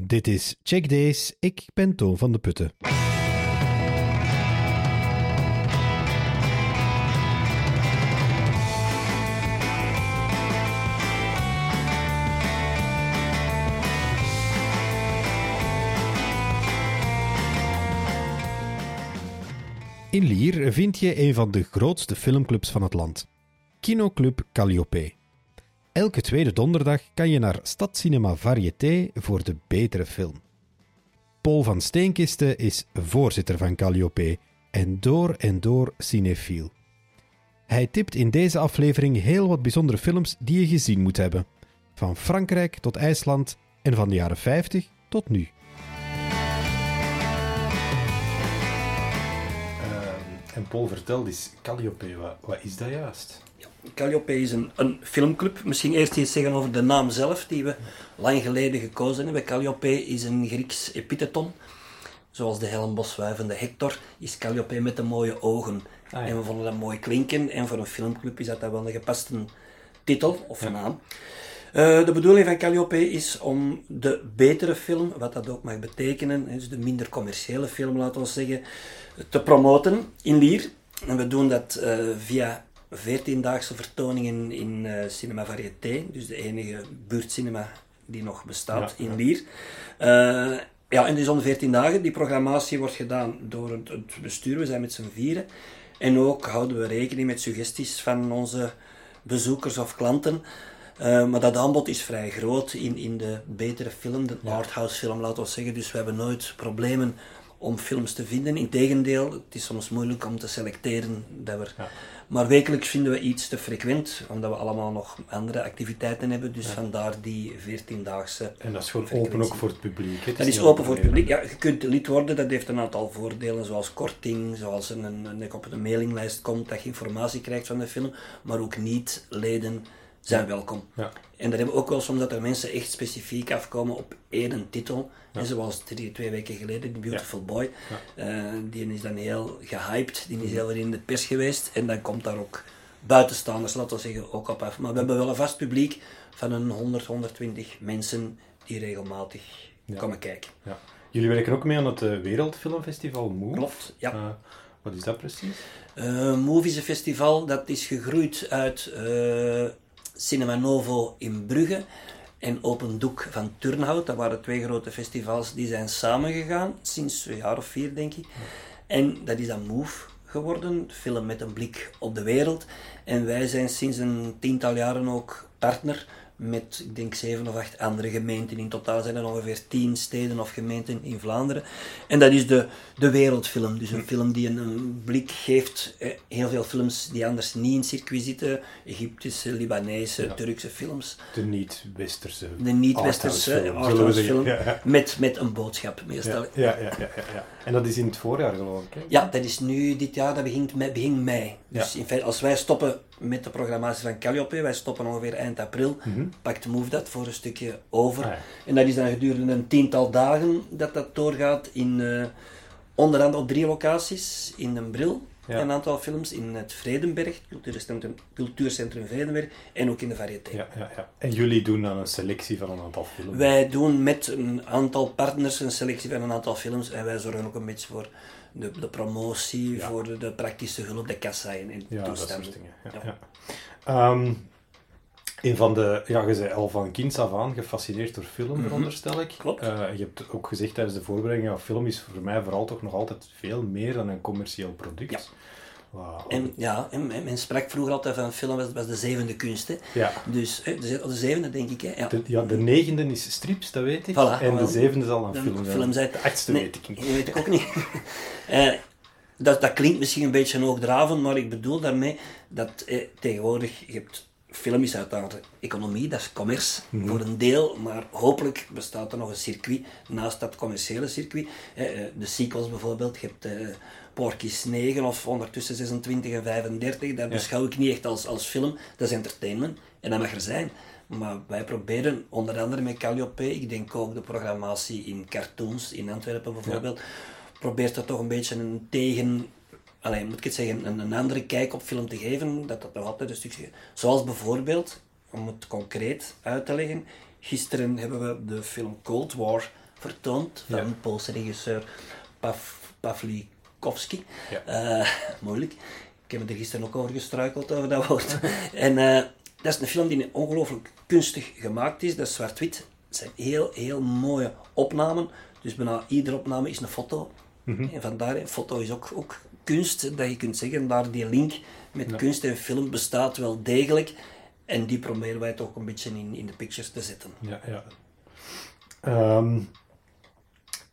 Dit is Check Days. Ik ben Toon van de Putten. In Lier vind je een van de grootste filmclubs van het land. Kinoclub Calliope. Elke tweede donderdag kan je naar Stadcinema Varieté voor de betere film. Paul van Steenkisten is voorzitter van Calliope en door en door cinefiel. Hij tipt in deze aflevering heel wat bijzondere films die je gezien moet hebben. Van Frankrijk tot IJsland en van de jaren 50 tot nu. En Paul, vertel eens, Calliope, wat is dat juist? Calliope is een, een filmclub. Misschien eerst iets zeggen over de naam zelf, die we lang geleden gekozen hebben. Calliope is een Grieks epitheton. Zoals de helmboswuivende Hector is Calliope met de mooie ogen. Ah, ja. En we vonden dat mooi klinken. En voor een filmclub is dat dan wel een gepaste titel of naam. Eh, de bedoeling van Calliope is om de betere film, wat dat ook mag betekenen, dus de minder commerciële film, laten we zeggen, te promoten in Lier. En we doen dat eh, via 14-daagse vertoningen in eh, Cinema Varieté, dus de enige buurtcinema die nog bestaat Ja, in ja. Lier. Eh, ja, en dus om 14 dagen. Die programmatie wordt gedaan door het, het bestuur, we zijn met z'n vieren. En ook houden we rekening met suggesties van onze bezoekers of klanten. Eh, maar dat aanbod is vrij groot in, in de betere film, de arthouse film, laten we zeggen. Dus we hebben nooit problemen om films te vinden. Integendeel, het is soms moeilijk om te selecteren. Dat we... Ja. Maar wekelijks vinden we iets te frequent, omdat we allemaal nog andere activiteiten hebben. Dus vandaar die 14-daagse. En dat is gewoon Frequentie. open ook voor het publiek. Het Dat is niet open voor het publiek. Ja, je kunt lid worden, dat heeft een aantal voordelen, zoals korting, zoals een, een, een- op een mailinglijst komt, dat je informatie krijgt van de film, maar ook niet-leden zijn welkom. Ja. En dat hebben we ook wel soms dat er mensen echt specifiek afkomen op één titel. En zoals drie, twee weken geleden, The Beautiful Boy. Eh, die is dan heel gehyped, die is heel in de pers geweest. En dan komt daar ook buitenstaanders, laten we zeggen, ook op af. Maar we hebben wel een vast publiek van een 100, 120 mensen die regelmatig komen kijken. Ja. Jullie werken ook mee aan het eh, Wereldfilmfestival Move. Klopt, ja. Eh, wat is dat precies? Eh Move is een festival dat is gegroeid uit Cinema Novo in Brugge en Open Doek van Turnhout. Dat waren twee grote festivals die zijn samengegaan sinds een jaar of vier, denk ik. En dat is dan Move geworden, film met een blik op de wereld. En wij zijn sinds een tiental jaren ook partner met, ik denk, zeven of acht andere gemeenten. In totaal zijn er ongeveer tien steden of gemeenten in Vlaanderen. En dat is de, de wereldfilm. Dus een film die een, een blik geeft. Eh, heel veel films die anders niet in circuit zitten. Egyptische, Libanese, Turkse films. De niet-westerse De niet-westerse film. Ja, ja. Met, met een boodschap meestal. Ja, ja, ja, ja. En dat is in het voorjaar geloof ik. Hè? Ja, dat is nu dit jaar, dat begint me- begin mei. Dus in feite, als wij stoppen met de programmatie van Calliope, wij stoppen ongeveer eind april, pakt Move dat voor een stukje over. Ah, ja. En dat is dan gedurende een tiental dagen dat dat doorgaat in eh, onder andere op drie locaties. In Den Bril, Ja. een aantal films, in het Vredenberg, cultuurcentrum, cultuurcentrum Vredenberg, en ook in de Varieté. Ja, ja, ja. En jullie doen dan een selectie van een aantal films. Wij doen met een aantal partners een selectie van een aantal films en wij zorgen ook een beetje voor de, de promotie, voor de, de praktische hulp, de kassa en, Ja, dat soort dingen. Een van de, ja, je zei al van kinds af aan gefascineerd door film, veronderstel ik. Mhm. Klopt. Eh, je hebt ook gezegd tijdens de voorbereiding, ja, film is voor mij vooral toch nog altijd veel meer dan een commercieel product. Ja. En ja, en men, sprak vroeger altijd van film was, was de zevende kunst. Hè. Ja. Dus de, de zevende denk ik. Hè. Ja. De, ja, de negende is strips, dat weet ik. Voilà, en de zevende zal een film zijn. film zijn. De achtste Nee, weet ik niet. Dat weet ik ook niet. Eh, dat, dat klinkt misschien een beetje hoogdravend, maar ik bedoel daarmee dat eh, tegenwoordig, je hebt film is uiteraard economie, dat is commerce Mhm. voor een deel, maar hopelijk bestaat er nog een circuit naast dat commerciële circuit. Eh, eh, de sequels bijvoorbeeld, je hebt eh Porky's 9 of ondertussen 26 en 35, dat beschouw ik niet echt als, als film, dat is entertainment en dat mag er zijn. Maar wij proberen onder andere met Calliope, ik denk ook de programmatie in cartoons in Antwerpen bijvoorbeeld, probeert dat toch een beetje een tegen, alleen moet ik het zeggen, een, een andere kijk op film te geven, dat dat nog altijd een stukje, zoals bijvoorbeeld, om het concreet uit te leggen, gisteren hebben we de film Cold War vertoond van Ja. de Poolse regisseur Pav Pavlikovski. Ja. Eh, moeilijk. Ik heb er gisteren ook over gestruikeld, over dat woord. en eh, dat is een film die ongelooflijk kunstig gemaakt is. Dat is zwart-wit. Het zijn heel, heel mooie opnamen. Dus bijna iedere opname is een foto. En vandaar, een foto is ook, ook kunst, dat je kunt zeggen. Daar die link met kunst en film bestaat wel degelijk. En die proberen wij toch een beetje in, in de pictures te zetten. Ja, ja. Ehm,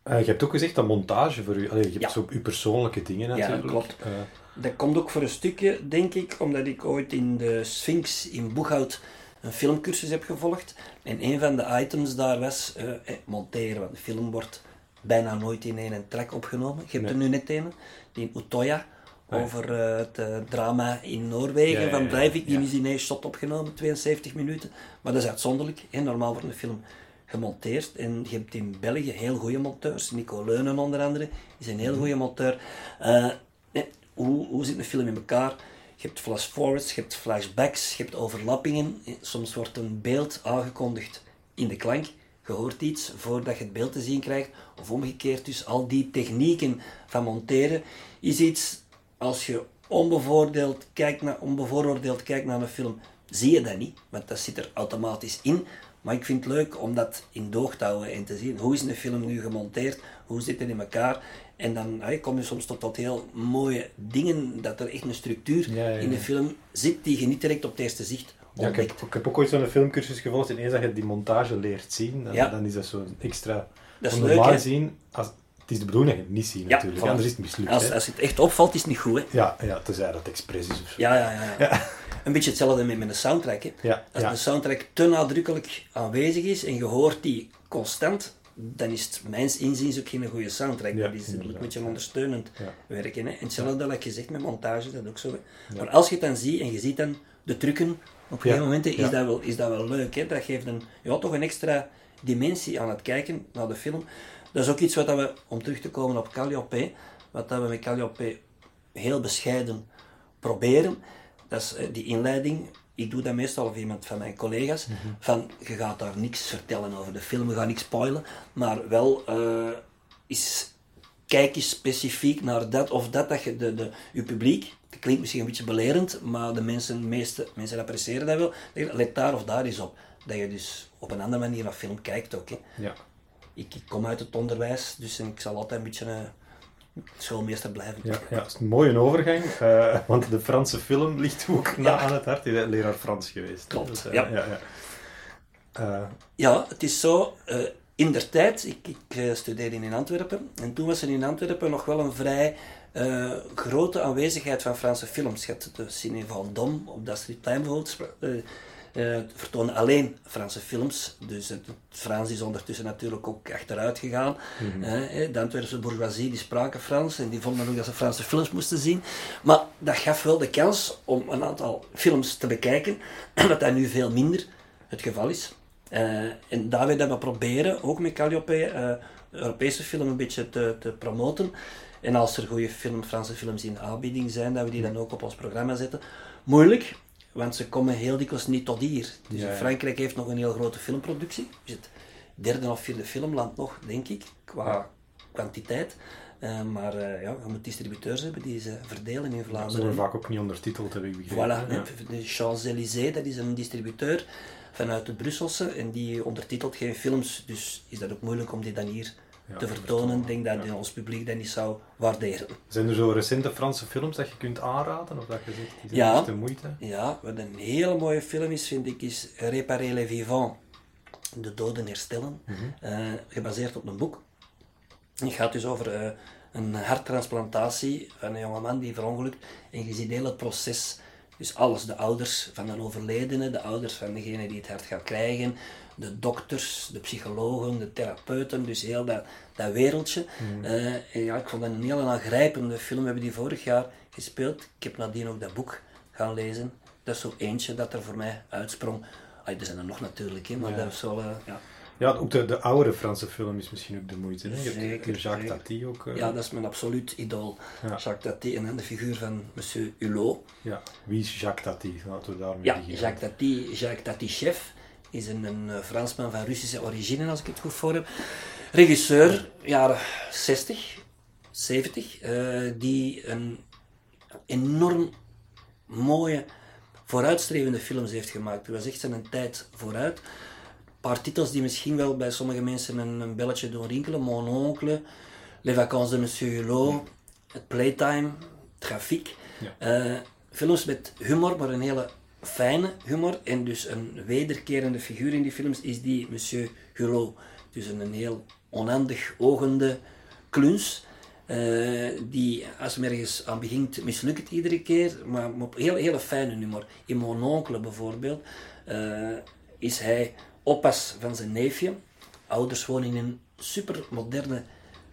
eh, je hebt ook gezegd dat montage voor u, allee, je hebt Ja. zo uw persoonlijke dingen Ja, natuurlijk. klopt. Eh, Dat komt ook voor een stukje, denk ik, omdat ik ooit in de Sphinx in Boeghout een filmcursus heb gevolgd. En een van de items daar was eh, monteren, want de film wordt bijna nooit in één track opgenomen. Je hebt er nu net een, die in Utoya, ja. over eh, het eh, drama in Noorwegen Ja, van Breivik. Die is in één shot opgenomen, 72 minuten. Maar dat is uitzonderlijk. Hè. Normaal wordt een film gemonteerd. En je hebt in België heel goede monteurs. Nico Leunen onder andere is een Mhm. heel goede monteur. Eh, nee, hoe, hoe zit een film in elkaar? Je hebt flash forwards, je hebt flashbacks, je hebt overlappingen. Soms wordt een beeld aangekondigd in de klank. Je hoort iets voordat je het beeld te zien krijgt. Of omgekeerd, dus al die technieken van monteren is iets, als je onbevoordeeld kijkt naar, onbevooroordeeld kijkt naar een film, zie je dat niet, want dat zit er automatisch in. Maar ik vind het leuk om dat in doog te houden en te zien. Hoe is een film nu gemonteerd? Hoe zit het in elkaar? En dan hey, kom je soms tot, tot heel mooie dingen, dat er echt een structuur Ja, ja, in de film zit die je niet direct op het eerste zicht ja, ik, heb, ontdekt. ik heb ook ooit zo'n filmcursus gevolgd en eens dat je die montage leert zien, dan, Ja. dan is dat zo'n extra... Dat is want leuk, normaal hè? gezien, als, het is de bedoeling dat je het niet ziet natuurlijk, voilà. anders is het mislukt. Als, hè. als het echt opvalt, is het niet goed. Hè? Ja, ja, tenzij dat het expres is of zo. Ja, ja, ja. ja. Een beetje hetzelfde met, een soundtrack. Hè. Ja, Als ja. de soundtrack te nadrukkelijk aanwezig is en je hoort die constant, dan is het mijns inziens ook geen goede soundtrack. Ja, dat is een beetje een ondersteunend werken. Hè. En hetzelfde dat je zegt met montage, dat ook zo. Maar als je het dan ziet en je ziet dan de trucken, op een momenten is, ja. dat wel, is dat wel leuk. Hè. Dat geeft een, ja, toch een extra dimensie aan het kijken naar de film. Dat is ook iets wat dat we, om terug te komen op Calliope, wat dat we met Calliope heel bescheiden proberen. Dat is eh, die inleiding. Ik doe dat meestal of iemand van mijn collega's. Van, je gaat daar niks vertellen over de film, we gaan niks spoilen. Maar wel eh, is, kijk eens specifiek naar dat of dat, dat je de, de, je publiek, het klinkt misschien een beetje belerend, maar de mensen, meeste mensen appreciëren dat wel. Let daar of daar eens op. Dat je dus op een andere manier naar film kijkt ook. Hè. Ja. Ik, ik kom uit het onderwijs, dus ik zal altijd een beetje een schoolmeester blijven. Ja, ja, dat is een mooie overgang, eh, want de Franse film ligt ook na aan het hart. Je bent leraar Frans geweest. Klopt, Dus, eh, ja. ja, ja. Ja, het is zo. in der tijd, ik, ik studeerde in Antwerpen. En toen was er in Antwerpen nog wel een vrij eh, grote aanwezigheid van Franse films. Je had de Ciné Vendôme op dat Street Time bijvoorbeeld. eh eh, vertonen alleen Franse films. Dus het Frans is ondertussen natuurlijk ook achteruit gegaan. Eh, de Antwerpse bourgeoisie die spraken Frans en die vonden ook dat ze Franse films moesten zien. Maar dat gaf wel de kans om een aantal films te bekijken, wat dat nu veel minder het geval is. En daarbij dat we proberen, ook met Calliope, Europese film een beetje te, te promoten. En als er goede film, Franse films in aanbieding zijn, dat we die dan ook op ons programma zetten. Moeilijk, want ze komen heel dikwijls niet tot hier. Dus Ja, ja. Frankrijk heeft nog een heel grote filmproductie. Is het derde of vierde filmland nog, denk ik, qua kwantiteit. Eh, maar eh, ja, je moet distributeurs hebben die ze verdelen in ze worden Vlaanderen. vaak ook niet ondertiteld, heb ik begrepen. Voilà, de Champs-Élysées, dat is een distributeur vanuit het Brusselse en die ondertitelt geen films, dus is dat ook moeilijk om die dan hier te vertonen. Ik denk dat ons publiek dat niet zou waarderen. Zijn er zo recente Franse films dat je kunt aanraden? Of dat je zegt, die zijn Ja. de moeite? Ja, wat een hele mooie film is, vind ik, is Réparer les vivants, De doden herstellen, Eh, gebaseerd op een boek. Het gaat dus over eh, een harttransplantatie van een jongeman die verongelukt. En je ziet heel het proces, dus alles, de ouders van een overledene, de ouders van degene die het hart gaat krijgen, de dokters, de psychologen, de therapeuten, dus heel dat, dat wereldje. Eh, en ja, ik vond dat een hele aangrijpende film. We hebben die vorig jaar gespeeld. Ik heb nadien ook dat boek gaan lezen. Dat is zo eentje dat er voor mij uitsprong. Ah, er zijn er nog natuurlijk, hè, maar Ja. dat is wel... eh, ja. Ja, ook de, de oudere Franse film is misschien ook de moeite. Hè? Je hebt Jacques zeker. Tati ook. eh, ja, dat is mijn absoluut idool. Ja. Jacques Tati en dan de figuur van monsieur Hulot. ja. Wie is Jacques Tati? Laten we daarmee Ja. Jacques Tati, Jacques Tati chef is een, een eh, Fransman van Russische origine, als ik het goed voor heb. regisseur, jaren 60, 70, eh, die een enorm mooie, vooruitstrevende films heeft gemaakt. Het was echt zijn tijd vooruit. Paar titels die misschien wel bij sommige mensen een, een belletje doen rinkelen. Mon oncle, Les vacances de Monsieur Hulot, het Playtime, Trafiek. Eh, films met humor, maar een hele fijne humor. En dus een wederkerende figuur in die films is die Monsieur Hulot. Dus een heel onhandig ogende kluns. eh, die, als men ergens aan begint, mislukt het iedere keer, maar op heel, hele fijne humor. In Mon Oncle bijvoorbeeld eh, is hij oppas van zijn neefje. Ouders wonen in een supermoderne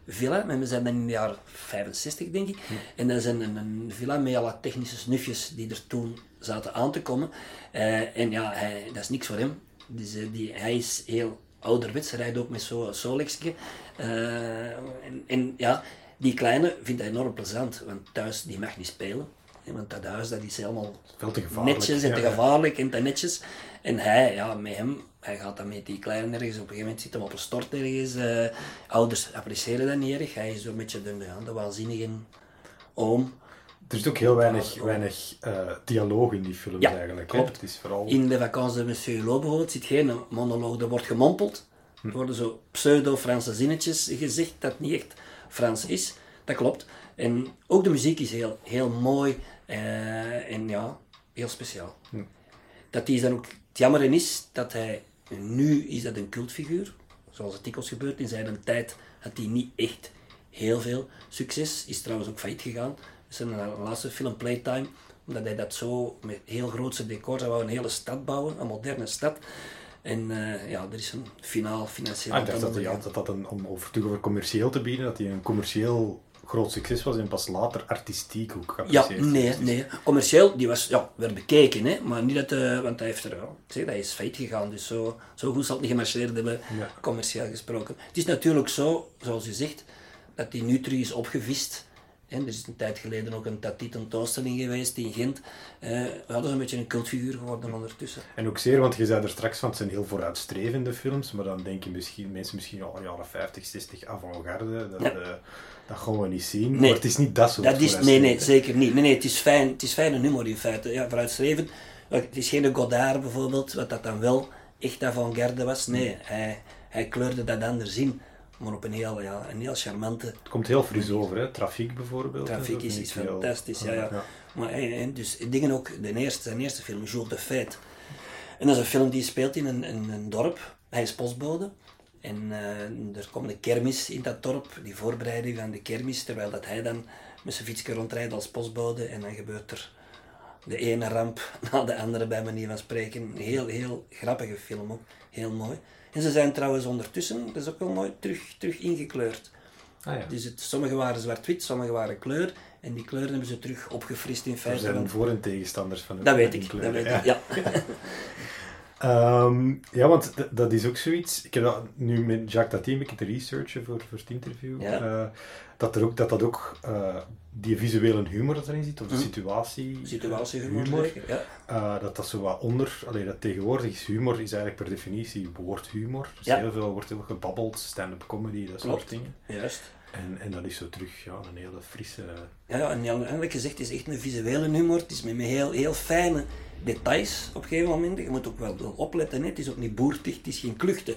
villa. En we zijn dan in de jaren 65, denk ik. En dat is een, villa met alle technische snufjes die er toen zaten aan te komen. Eh, en ja, hij, dat is niks voor hem. Dus, eh, die, hij is heel ouderwets, hij rijdt ook met zo'n Solexje. Eh, en, en ja, die kleine vindt hij enorm plezant, want thuis die mag niet spelen. Want dat huis dat is helemaal Veel te netjes en te gevaarlijk en te netjes. En hij, ja, met hem, hij gaat dan met die kleine ergens, op een gegeven moment zit hem op een stort ergens. eh, ouders appreciëren dat niet erg. Hij is zo'n beetje de, ja, de waanzinnige oom. Er is ook heel weinig, weinig eh, dialoog in die films Ja, eigenlijk. hè. klopt. Het is vooral... In de vakantie de Monsieur Hulot bijvoorbeeld zit geen monoloog, er wordt gemompeld. Er worden zo pseudo-Franse zinnetjes gezegd dat niet echt Frans is. Dat klopt. En ook de muziek is heel, heel mooi eh, en ja, heel speciaal. Dat is dan ook, het jammer is dat hij, nu is dat een cultfiguur, zoals het dikwijls gebeurt. In zijn tijd had hij niet echt heel veel succes. Is trouwens ook failliet gegaan. Zijn laatste film Playtime, omdat hij dat zo met heel grootse decors, wou een hele stad bouwen, een moderne stad. En eh, ja, er is een finaal financieel Ah, ik dacht dat, dat dat een, om over terug over commercieel te bieden, dat hij een commercieel groot succes was en pas later artistiek ook Ja, geapprecieerd is. nee, Dus- nee. Commercieel, die was, ja, werd bekeken, hè. Maar niet dat, eh, want hij heeft er, ja, ik zeg, hij is failliet gegaan. Dus zo, zo goed zal het niet gemarcheerd hebben, Ja. commercieel gesproken. Het is natuurlijk zo, zoals u zegt, dat die nu terug is opgevist. En er is een tijd geleden ook een Tati tentoonstelling geweest in Gent. Eh we hadden een beetje een cultfiguur geworden ondertussen. En ook zeer, want je zei er straks van, het zijn heel vooruitstrevende films, maar dan denken misschien, mensen misschien al jaren 50, 60 avant-garde, dat, Ja. eh, dat gaan we niet zien. Nee. Maar het is niet dat soort Dat is, nee, nee, zeker niet. Nee, nee, het is fijn, het is fijne humor in feite. Ja, vooruitstrevend. Het is geen Godard bijvoorbeeld, wat dat dan wel echt avant-garde was. Nee, hij, hij kleurde dat anders in. Maar op een heel, ja, een heel charmante Het komt heel fris over, hè. Trafiek bijvoorbeeld. trafiek is, heel- fantastisch. Ja, ja. ja. Maar en, en dus dingen ook, de eerste, zijn eerste film, Jour de Fête. En dat is een film die speelt in een, een, een dorp. Hij is postbode. En eh, er komt een kermis in dat dorp, die voorbereiding van de kermis, terwijl dat hij dan met zijn fietsje rondrijdt als postbode. En dan gebeurt er de ene ramp na de andere, bij manier van spreken. Een heel, heel grappige film ook. Heel mooi. En ze zijn trouwens ondertussen, dat is ook wel mooi, terug, terug ingekleurd. Ah, ja. Dus het, sommige waren zwart-wit, sommige waren kleur. En die kleuren hebben ze terug opgefrist in Er feite. zijn want- voor- en tegenstanders van het Dat weet ik, dat weet ja. ik, ja. Ehm, ja, want dat is ook zoiets. Ik heb dat nu met Jacques Tati een beetje te researchen voor, voor het interview. Ja. eh, dat, er ook, dat dat ook eh, die visuele humor dat erin zit, of de Hm. situatie. Situatiehumor, humor, ja. eh, dat dat zo wat onder. Allee, dat tegenwoordig is humor is eigenlijk per definitie woordhumor. Dus Ja. heel veel wordt heel gebabbeld, stand-up comedy, dat Klopt. soort dingen. Juist. En, en dat is zo terug ja, een hele frisse. Ja, en ja, eigenlijk gezegd, het is echt een visuele humor. Het is met, met heel, heel fijne details op een gegeven moment. Je moet ook wel, opletten, hè. het is ook niet boertig, het is geen kluchten.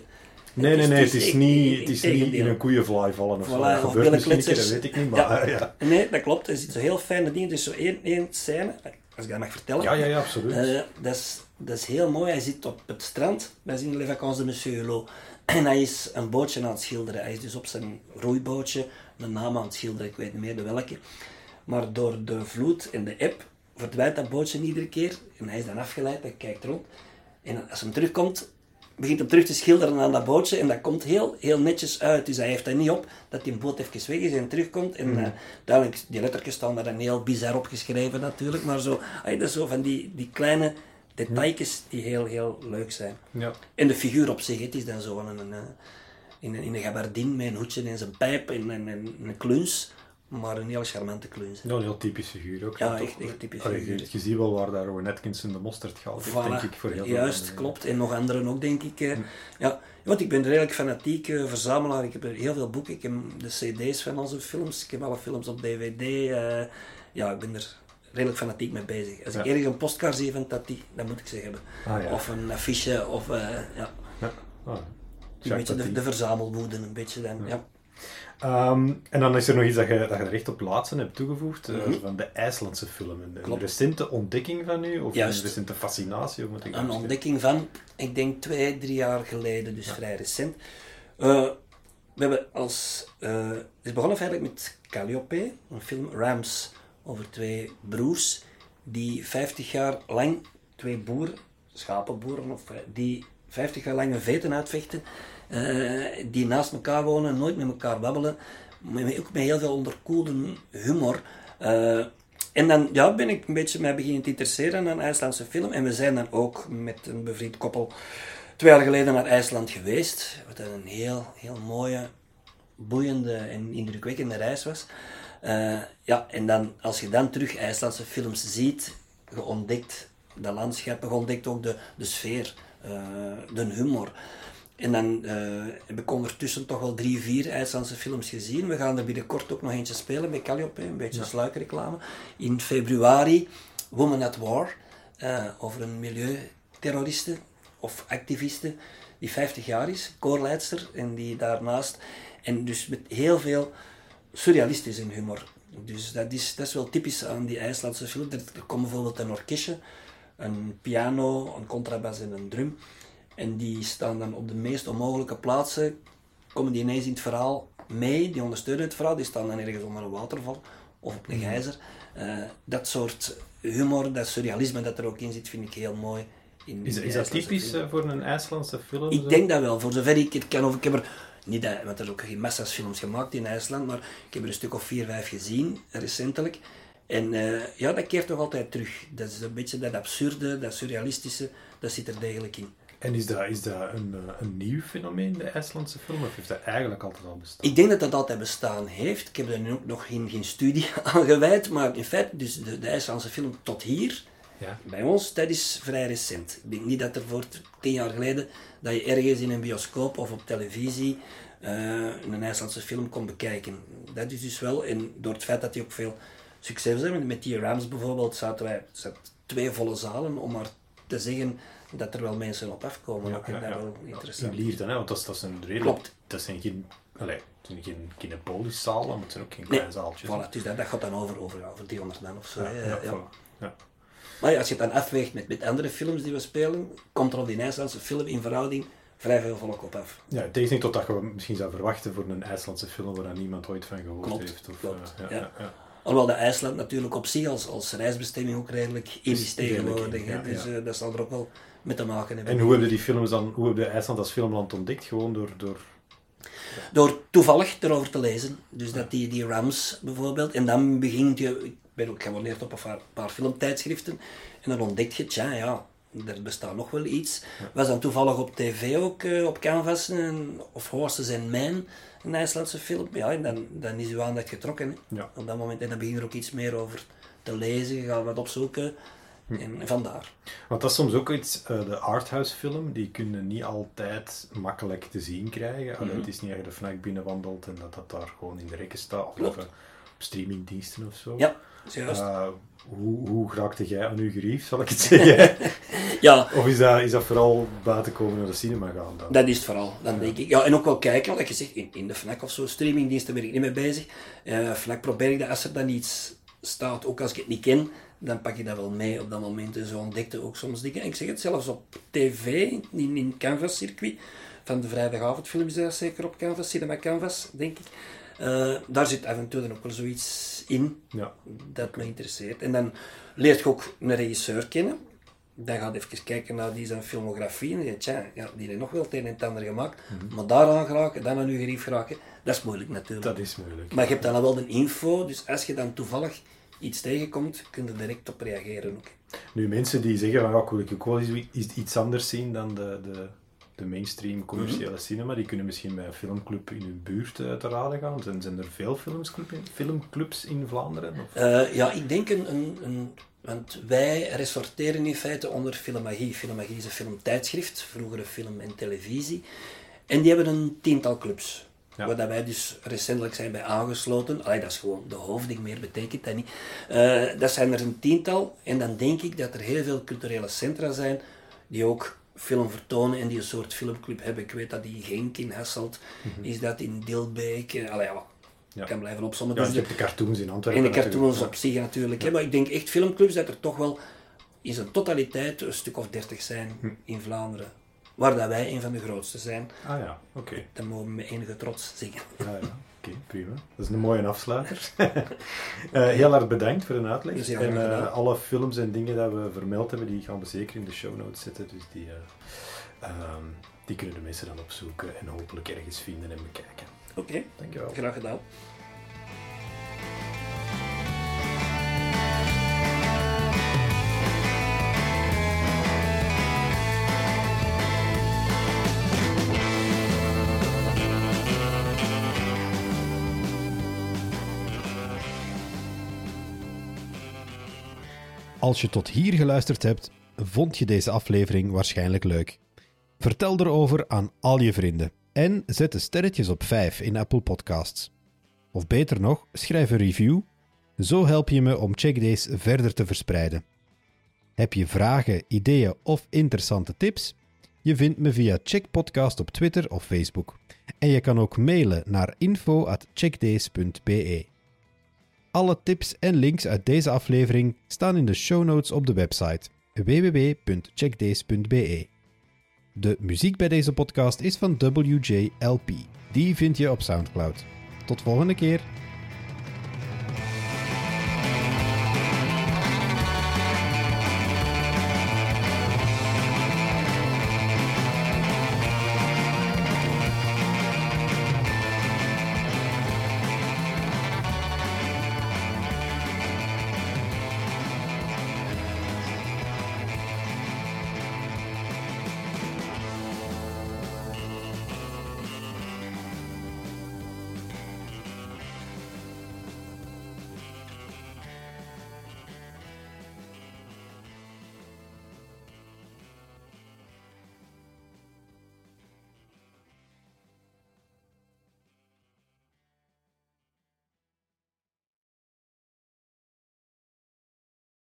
Nee, nee, nee, het is niet, het is niet in een koeienvlaai vallen of zo. Dat gebeurt misschien een keer, dat billenkletsers. weet ik niet, maar ja. Ja, Nee, dat klopt. Er zitten zo heel fijne dingen. Is zo één, één scène, als ik dat mag vertellen. ja, ja, absoluut. Eh, dat, is, dat is heel mooi. Hij zit op het strand. Wij zien Les Vacances de Monsieur Hulot. En hij is een bootje aan het schilderen. Hij is dus op zijn roeibootje een naam aan het schilderen. Ik weet niet meer de welke. Maar door de vloed en de eb verdwijnt dat bootje iedere keer. En hij is dan afgeleid. Hij kijkt rond. En als hij terugkomt, begint hem terug te schilderen aan dat bootje. En dat komt heel, heel netjes uit. Dus hij heeft dat niet op dat die boot even weg is en terugkomt. En eh, duidelijk, die lettertjes staan daar dan heel bizar opgeschreven natuurlijk. Maar zo, ay, dat is zo van die, die kleine detailjes die heel, heel leuk zijn. Ja. En de figuur op zich, het is dan zo een, een, eh, in, een, in een gabardine met een hoedje en zijn pijp en, en, en een kluns. Maar een heel charmante klunze. Ja, een heel typisch figuur ook. Ja, echt- echt typisch Allee, figuur. Je, ziet wel waar daar Rowan Atkinson de mosterd heeft, Voilà, denk ik, voor heel veel Juist, klopt. En nog anderen ook, denk ik. eh. Ja, want ik ben redelijk fanatiek eh, verzamelaar. Ik heb er heel veel boeken. Ik heb de cd's van onze films. Ik heb alle films op dvd. eh. ja, ik ben er redelijk fanatiek mee bezig. Als ik ergens een postkaart zie van Tati, dan moet ik ze hebben. Ah, ja. Of een affiche, of ja, Ja. Ah, een beetje de, de verzamelwoede, een beetje dan. Ja. Ehm, en dan is er nog iets dat je, dat je er echt op laatste hebt toegevoegd, eh, Mhm. van de IJslandse film. Een, Klopt. recente ontdekking van u, of Juist. een recente fascinatie? Moet ik Een ontdekking van, ik denk twee, drie jaar geleden, dus vrij recent. Eh, we hebben als, eh, het is begonnen feitelijk met Calliope, een film Rams over twee broers die 50 jaar lang, twee boeren, schapenboeren, of, die 50 jaar lang een veten uitvechten, eh, die naast elkaar wonen, nooit met elkaar babbelen, maar ook met heel veel onderkoelde humor. Eh, en dan ja, ben ik een beetje mij beginnen te interesseren aan IJslandse film. En we zijn dan ook met een bevriend koppel twee jaar geleden naar IJsland geweest. Wat een heel, heel mooie, boeiende en indrukwekkende reis was. Eh, ja, en dan, als je dan terug IJslandse films ziet, je ontdekt de landschappen, je ontdekt ook de, de sfeer, de humor. En dan eh, heb ik ondertussen toch wel drie, vier IJslandse films gezien. We gaan er binnenkort ook nog eentje spelen bij Calliope, een beetje sluikreclame. In februari, Woman at War, eh, over een milieuterroriste of activiste die 50 jaar is, koorleidster, en die daarnaast, en dus met heel veel surrealistische humor. Dus dat is, dat is wel typisch aan die IJslandse film. Er, er komt bijvoorbeeld een orkestje, een piano, een contrabas en een drum. En die staan dan op de meest onmogelijke plaatsen, komen die ineens in het verhaal mee, die ondersteunen het verhaal, die staan dan ergens onder een waterval of op een gijzer. Eh, dat soort humor, dat surrealisme dat er ook in zit, vind ik heel mooi. In Is, is dat typisch film. eh, voor een IJslandse film? Ik zo? denk dat wel, voor zover ik het kan. Of ik heb er, niet dat, want er zijn ook geen massa's films gemaakt in IJsland, maar ik heb er een stuk of vier, vijf gezien, recentelijk. En eh, ja, dat keert toch altijd terug. Dat is een beetje dat absurde, dat surrealistische, dat zit er degelijk in. En is dat, is dat een, eh, een nieuw fenomeen, de IJslandse film, of heeft dat eigenlijk altijd al bestaan? Ik denk dat dat altijd bestaan heeft. Ik heb er nu ook nog geen, geen studie aan gewijd, maar in feite, dus de, de IJslandse film tot hier, Ja. bij ons, dat is vrij recent. Ik denk niet dat er voor tien jaar geleden, dat je ergens in een bioscoop of op televisie eh, een IJslandse film kon bekijken. Dat is dus wel, en door het feit dat die ook veel succes hebben, met die Rams bijvoorbeeld, zaten wij zaten twee volle zalen, om maar te zeggen dat er wel mensen op afkomen. ik vind dat wel interessant. Hè, want dat is, dat is een redelijk... Klopt. Dat zijn geen... Allee, het zijn geen maar het zijn ook geen Nee, kleine zaaltjes. Voilà, dus dat, dat gaat dan over, over, over 300 man of zo. Ja. Maar ja, als je het dan afweegt met, met andere films die we spelen, komt er op die IJslandse film in verhouding vrij veel volk op af. Ja, in tegenstelling tot dat je misschien zou verwachten voor een IJslandse film waar niemand ooit van gehoord Klopt, heeft. Of, klopt, eh, ja. ja, ja. Alhoewel de IJsland natuurlijk op zich als, als reisbestemming ook redelijk in is tegenwoordig. ja, dus ja. eh, dat zal er ook wel mee te maken hebben. En hoe hebben die films dan, hoe hebben IJsland als filmland ontdekt? Gewoon door, door Door toevallig erover te lezen. Dus dat die, die Rams bijvoorbeeld. En dan begint je, ik ben ook geabonneerd op een paar, paar filmtijdschriften. En dan ontdek je, tja, ja, er bestaat nog wel iets. Was dan toevallig op tv ook, eh, op Canvas, een, of Horses and Men, een IJslandse film. Ja, en dan, dan is uw aandacht getrokken. Ja. Op dat moment. En dan begin je er ook iets meer over te lezen. Je gaat wat opzoeken. En vandaar. Want dat is soms ook iets, eh, de arthouse film, die kunnen niet altijd makkelijk te zien krijgen. Allee, Mhm. Het is niet dat je de FNAC binnenwandelt en dat dat daar gewoon in de rekken staat. Of op streamingdiensten of zo. Ja, juist. Eh, hoe, hoe raakte jij aan uw gerief, zal ik het zeggen? ja, of is dat, is dat vooral buiten komen naar de cinema gaan dan? Dat is het vooral, dan denk ik. Ja, en ook wel kijken, wat je zegt, in, in de FNAC of zo, streamingdiensten ben ik niet mee bezig. Eh FNAC probeer ik dat, als er dan iets staat, ook als ik het niet ken, dan pak ik dat wel mee op dat moment. En zo ontdekte ook soms dingen. En ik zeg het zelfs op tv, in, in het Canvas-circuit, van de vrijdagavondfilm is dat zeker op Canvas, Cinema Canvas, denk ik. Eh, daar zit toe dan ook wel zoiets in Ja. dat me interesseert. En dan leert je ook een regisseur kennen. Dan gaat even kijken naar die zijn filmografie. En je, tja, ja, die heeft nog wel het een en het ander gemaakt. Maar daaraan geraken, dan aan uw gerief geraken, dat is moeilijk natuurlijk. Dat is moeilijk. Maar je hebt dan al wel de info, dus als je dan toevallig iets tegenkomt, kun je direct op reageren ook. Nu, mensen die zeggen van, ja, ik wil ik ook wel iets anders zien dan de, de, de mainstream commerciële cinema, die kunnen misschien bij een filmclub in hun buurt uh, te raden gaan. Zijn, zijn er veel filmclubs in, filmclubs in Vlaanderen? Uh, ja, ik denk een, een, een, Want wij ressorteren in feite onder Filmagie. Filmagie is een filmtijdschrift, vroegere film en televisie. En die hebben een tiental clubs. Ja. Waar wij dus recentelijk zijn bij aangesloten. Allee, dat is gewoon de hoofding, meer betekent dat niet. Uh, dat zijn er een tiental. En dan denk ik dat er heel veel culturele centra zijn die ook film vertonen en die een soort filmclub hebben. Ik weet dat die Genk in Hasselt mm is, dat in Dilbeek. Uh, allee, ja, ja. kan blijven opzommen. Ja, dus je hebt de cartoons in Antwerpen. En de cartoons op zich natuurlijk. Hè, maar ik denk echt filmclubs dat er toch wel in zijn totaliteit een stuk of dertig zijn hm. in Vlaanderen. Waar dat wij een van de grootste zijn. Ah ja, oké. Okay. Dat mogen we met enige trots zeggen. Ah ja, prima. Dat is een mooie afsluiter. uh, heel erg bedankt voor de uitleg. En uh, alle films en dingen dat we vermeld hebben, die gaan we zeker in de show notes zetten. Dus die, uh, um, die kunnen de mensen dan opzoeken en hopelijk ergens vinden en bekijken. Oké, okay. dankjewel. Graag gedaan. Als je tot hier geluisterd hebt, vond je deze aflevering waarschijnlijk leuk. Vertel erover aan al je vrienden en zet de sterretjes op 5 in Apple Podcasts. Of beter nog, schrijf een review. Zo help je me om Checkdays verder te verspreiden. Heb je vragen, ideeën of interessante tips? Je vindt me via Checkpodcast op Twitter of Facebook. En je kan ook mailen naar info@checkdays.be. Alle tips en links uit deze aflevering staan in de show notes op de website www.checkdays.be. De muziek bij deze podcast is van WJLP. Die vind je op SoundCloud. Tot volgende keer.